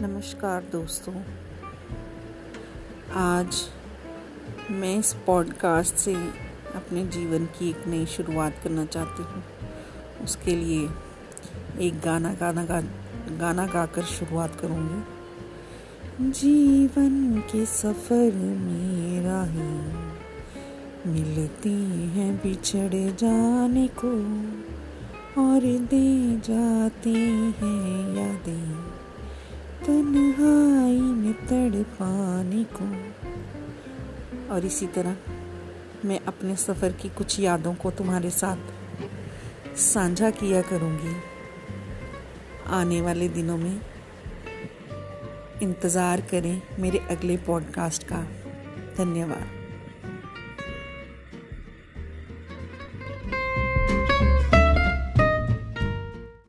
नमस्कार दोस्तों। आज मैं इस पॉडकास्ट से अपने जीवन की एक नई शुरुआत करना चाहती हूँ। उसके लिए एक गाना गाना, गा, गाना गाकर शुरुआत करूँगी। जीवन के सफ़र मेरा ही। मिलती हैं बिछड़े जाने को और दे जाती हैं यादें। में को। और इसी तरह मैं अपने सफ़र की कुछ यादों को तुम्हारे साथ साझा किया करूँगी। आने वाले दिनों में इंतज़ार करें मेरे अगले पॉडकास्ट का। धन्यवाद।